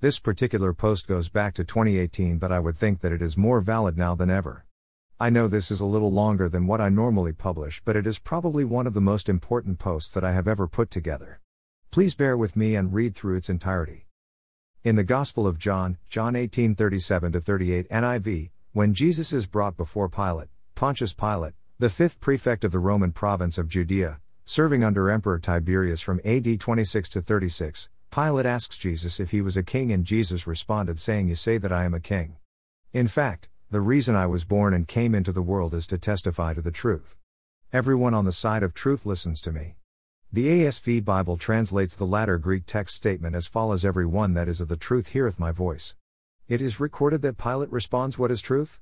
This particular post goes back to 2018, but I would think that it is more valid now than ever. I know this is a little longer than what I normally publish, but it is probably one of the most important posts that I have ever put together. Please bear with me and read through its entirety. In the Gospel of John, John 18:37 38 NIV, when Jesus is brought before Pilate, Pontius Pilate, the fifth prefect of the Roman province of Judea, serving under Emperor Tiberius from AD 26 to 36, Pilate asks Jesus if he was a king, and Jesus responded, saying, You say that I am a king. In fact, the reason I was born and came into the world is to testify to the truth. Everyone on the side of truth listens to me. The ASV Bible translates the latter Greek text statement as follows Every one that is of the truth heareth my voice. It is recorded that Pilate responds, What is truth?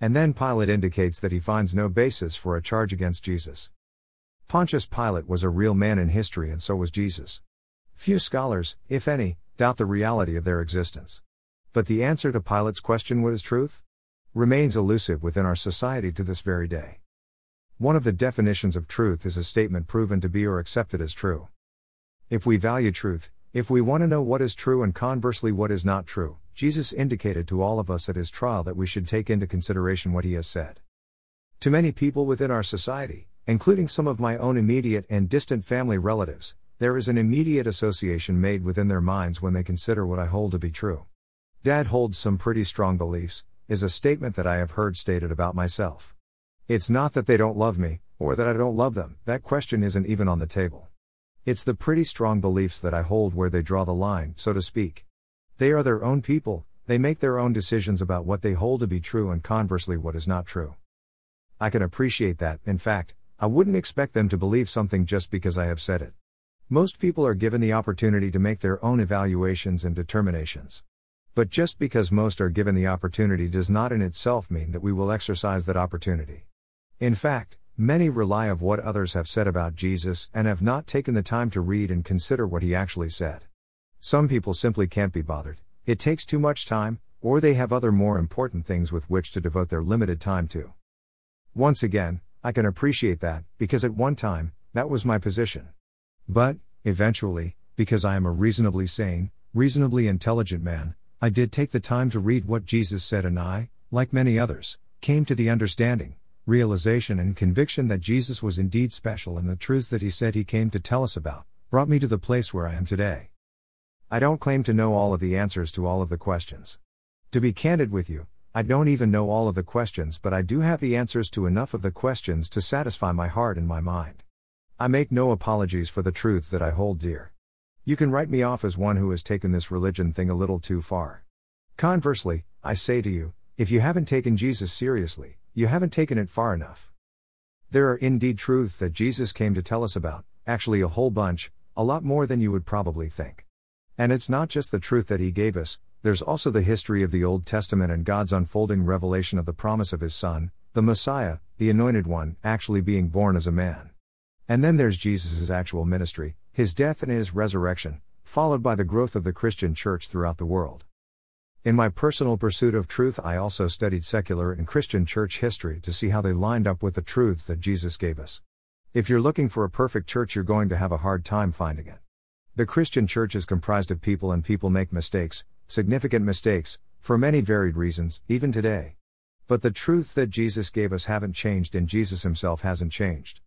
And then Pilate indicates that he finds no basis for a charge against Jesus. Pontius Pilate was a real man in history, and so was Jesus. Few scholars, if any, doubt the reality of their existence. But the answer to Pilate's question, what is truth? remains elusive within our society to this very day. One of the definitions of truth is a statement proven to be or accepted as true. If we value truth, if we want to know what is true and conversely what is not true, Jesus indicated to all of us at his trial that we should take into consideration what he has said. To many people within our society, including some of my own immediate and distant family relatives, there is an immediate association made within their minds when they consider what I hold to be true. Dad holds some pretty strong beliefs, is a statement that I have heard stated about myself. It's not that they don't love me, or that I don't love them, that question isn't even on the table. It's the pretty strong beliefs that I hold where they draw the line, so to speak. They are their own people, they make their own decisions about what they hold to be true and conversely what is not true. I can appreciate that, in fact, I wouldn't expect them to believe something just because I have said it. Most people are given the opportunity to make their own evaluations and determinations. But just because most are given the opportunity does not in itself mean that we will exercise that opportunity. In fact, many rely of what others have said about Jesus and have not taken the time to read and consider what he actually said. Some people simply can't be bothered, it takes too much time, or they have other more important things with which to devote their limited time to. Once again, I can appreciate that, because at one time, that was my position. But, eventually, because I am a reasonably sane, reasonably intelligent man, I did take the time to read what Jesus said, and I, like many others, came to the understanding, realization, and conviction that Jesus was indeed special and the truths that he said he came to tell us about brought me to the place where I am today. I don't claim to know all of the answers to all of the questions. To be candid with you, I don't even know all of the questions, but I do have the answers to enough of the questions to satisfy my heart and my mind. I make no apologies for the truths that I hold dear. You can write me off as one who has taken this religion thing a little too far. Conversely, I say to you, if you haven't taken Jesus seriously, you haven't taken it far enough. There are indeed truths that Jesus came to tell us about, actually, a whole bunch, a lot more than you would probably think. And it's not just the truth that he gave us, there's also the history of the Old Testament and God's unfolding revelation of the promise of his Son, the Messiah, the Anointed One, actually being born as a man. And then there's Jesus' actual ministry, his death and his resurrection, followed by the growth of the Christian church throughout the world. In my personal pursuit of truth, I also studied secular and Christian church history to see how they lined up with the truths that Jesus gave us. If you're looking for a perfect church, you're going to have a hard time finding it. The Christian church is comprised of people, and people make mistakes, significant mistakes, for many varied reasons, even today. But the truths that Jesus gave us haven't changed, and Jesus himself hasn't changed.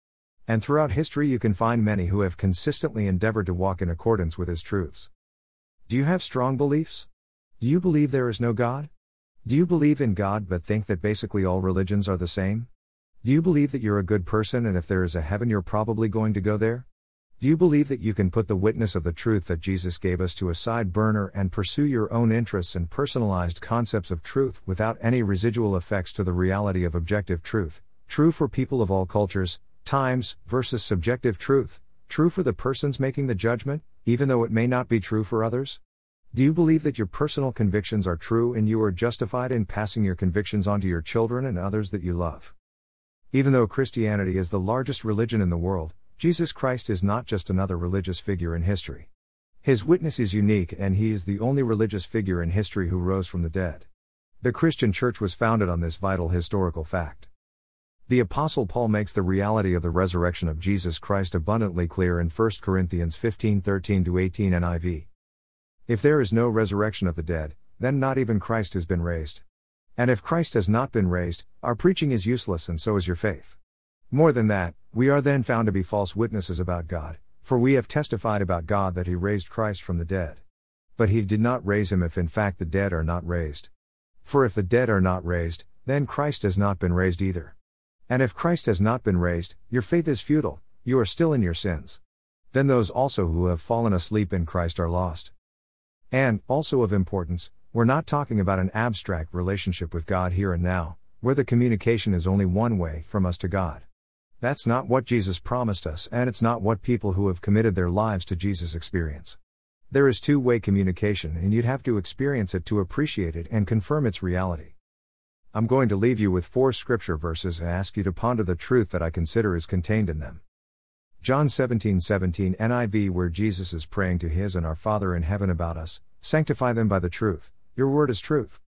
And throughout history, you can find many who have consistently endeavored to walk in accordance with his truths. Do you have strong beliefs? Do you believe there is no God? Do you believe in God but think that basically all religions are the same? Do you believe that you're a good person and if there is a heaven, you're probably going to go there? Do you believe that you can put the witness of the truth that Jesus gave us to a side burner and pursue your own interests and personalized concepts of truth without any residual effects to the reality of objective truth, true for people of all cultures, times, versus subjective truth, true for the persons making the judgment, even though it may not be true for others? Do you believe that your personal convictions are true and you are justified in passing your convictions on to your children and others that you love? Even though Christianity is the largest religion in the world, Jesus Christ is not just another religious figure in history. His witness is unique and he is the only religious figure in history who rose from the dead. The Christian church was founded on this vital historical fact. The Apostle Paul makes the reality of the resurrection of Jesus Christ abundantly clear in 1 Corinthians 15 13 18 NIV. If there is no resurrection of the dead, then not even Christ has been raised. And if Christ has not been raised, our preaching is useless and so is your faith. More than that, we are then found to be false witnesses about God, for we have testified about God that He raised Christ from the dead. But He did not raise him if in fact the dead are not raised. For if the dead are not raised, then Christ has not been raised either. And if Christ has not been raised, your faith is futile, you are still in your sins. Then those also who have fallen asleep in Christ are lost. And, also of importance, we're not talking about an abstract relationship with God here and now, where the communication is only one way from us to God. That's not what Jesus promised us, and it's not what people who have committed their lives to Jesus experience. There is two way communication, and you'd have to experience it to appreciate it and confirm its reality. I'm going to leave you with four scripture verses and ask you to ponder the truth that I consider is contained in them. John 17 17 NIV, where Jesus is praying to his and our Father in heaven about us, sanctify them by the truth, your word is truth.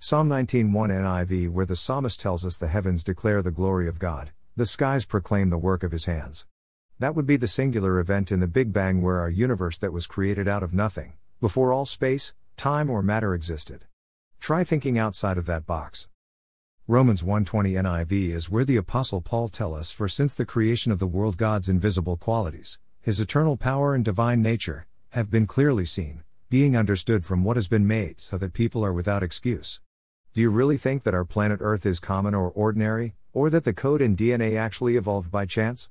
Psalm 19 1 NIV, where the psalmist tells us the heavens declare the glory of God, the skies proclaim the work of his hands. That would be the singular event in the Big Bang where our universe that was created out of nothing, before all space, time, or matter existed. Try thinking outside of that box. Romans 1:20 NIV is where the apostle Paul tell us for since the creation of the world God's invisible qualities, his eternal power and divine nature have been clearly seen, being understood from what has been made so that people are without excuse. Do you really think that our planet Earth is common or ordinary, or that the code in DNA actually evolved by chance?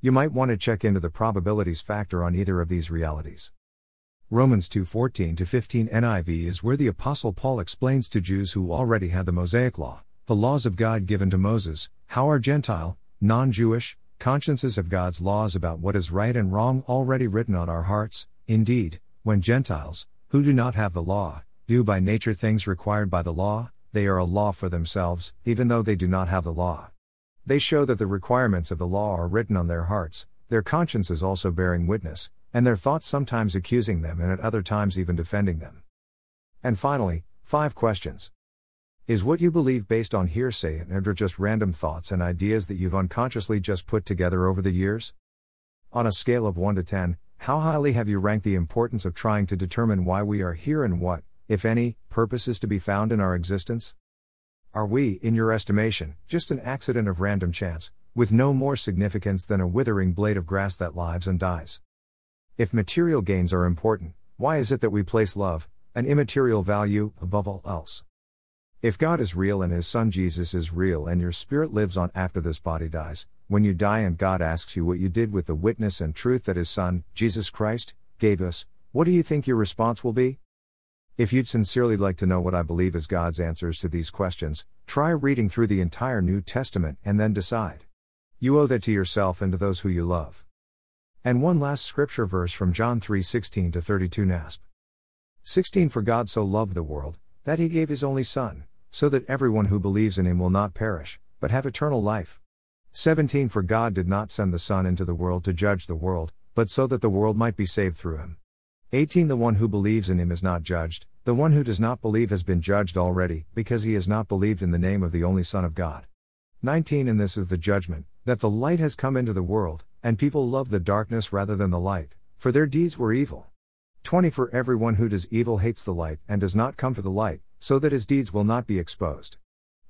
You might want to check into the probabilities factor on either of these realities. Romans 2:14 to 15 NIV is where the apostle Paul explains to Jews who already had the Mosaic law the laws of God given to Moses, how our Gentile, non Jewish, consciences have God's laws about what is right and wrong already written on our hearts. Indeed, when Gentiles, who do not have the law, do by nature things required by the law, they are a law for themselves, even though they do not have the law. They show that the requirements of the law are written on their hearts, their consciences also bearing witness, and their thoughts sometimes accusing them and at other times even defending them. And finally, five questions. Is what you believe based on hearsay and are just random thoughts and ideas that you've unconsciously just put together over the years? On a scale of 1 to 10, how highly have you ranked the importance of trying to determine why we are here and what, if any, purpose is to be found in our existence? Are we, in your estimation, just an accident of random chance, with no more significance than a withering blade of grass that lives and dies? If material gains are important, why is it that we place love, an immaterial value, above all else? If God is real and His Son Jesus is real and your spirit lives on after this body dies, when you die and God asks you what you did with the witness and truth that His Son, Jesus Christ, gave us, what do you think your response will be? If you'd sincerely like to know what I believe is God's answers to these questions, try reading through the entire New Testament and then decide. You owe that to yourself and to those who you love. And one last scripture verse from John 3:16 to 32 NASB. 16 For God so loved the world that he gave his only Son, so that everyone who believes in him will not perish, but have eternal life. 17 For God did not send the Son into the world to judge the world, but so that the world might be saved through him. 18 The one who believes in him is not judged, the one who does not believe has been judged already, because he has not believed in the name of the only Son of God. 19 And this is the judgment, that the light has come into the world, and people love the darkness rather than the light, for their deeds were evil. 20 For everyone who does evil hates the light and does not come to the light, so that his deeds will not be exposed.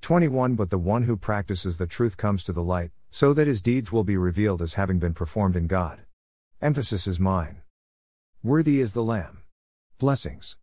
21 But the one who practices the truth comes to the light, so that his deeds will be revealed as having been performed in God. Emphasis is mine. Worthy is the Lamb. Blessings.